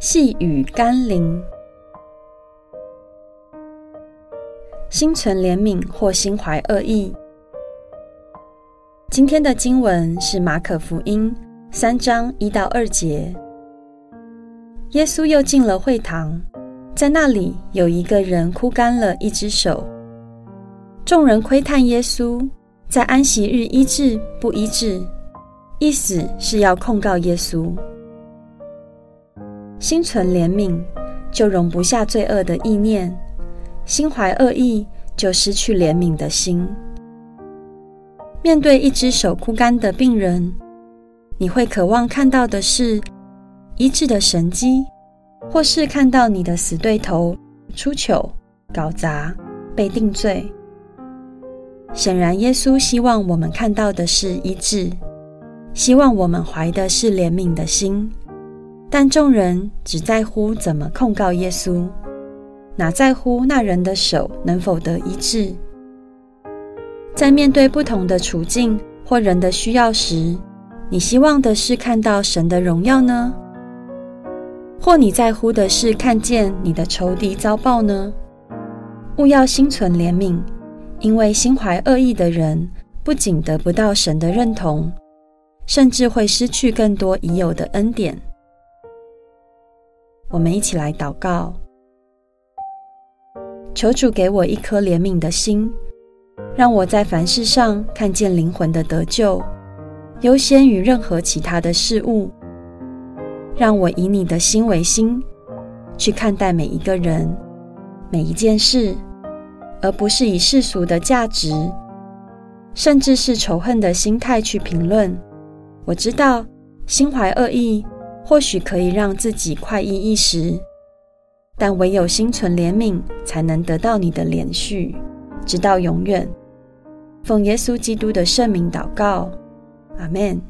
细雨甘霖，心存怜悯或心怀恶意。今天的经文是马可福音三章一到二节。耶稣又进了会堂，在那里有一个人枯干了一只手。众人窥探耶稣在安息日医治不医治，意思是要控告耶稣。心存怜悯，就容不下罪恶的意念；心怀恶意，就失去怜悯的心。面对一只手枯干的病人，你会渴望看到的是医治的神迹，或是看到你的死对头出糗、搞砸、被定罪。显然，耶稣希望我们看到的是医治，希望我们怀的是怜悯的心。但众人只在乎怎么控告耶稣，哪在乎那人的手能否得医治？在面对不同的处境或人的需要时，你希望的是看到神的荣耀呢？或你在乎的是看见你的仇敌遭报呢？勿要心存怜悯，因为心怀恶意的人不仅得不到神的认同，甚至会失去更多已有的恩典。我们一起来祷告，求主给我一颗怜悯的心，让我在凡事上看见灵魂的得救，优先于任何其他的事物。让我以你的心为心，去看待每一个人、每一件事，而不是以世俗的价值，甚至是仇恨的心态去评论。我知道，心怀恶意。或许可以让自己快意一时，但唯有心存怜悯，才能得到你的怜恤，直到永远。奉耶稣基督的圣名祷告，阿门。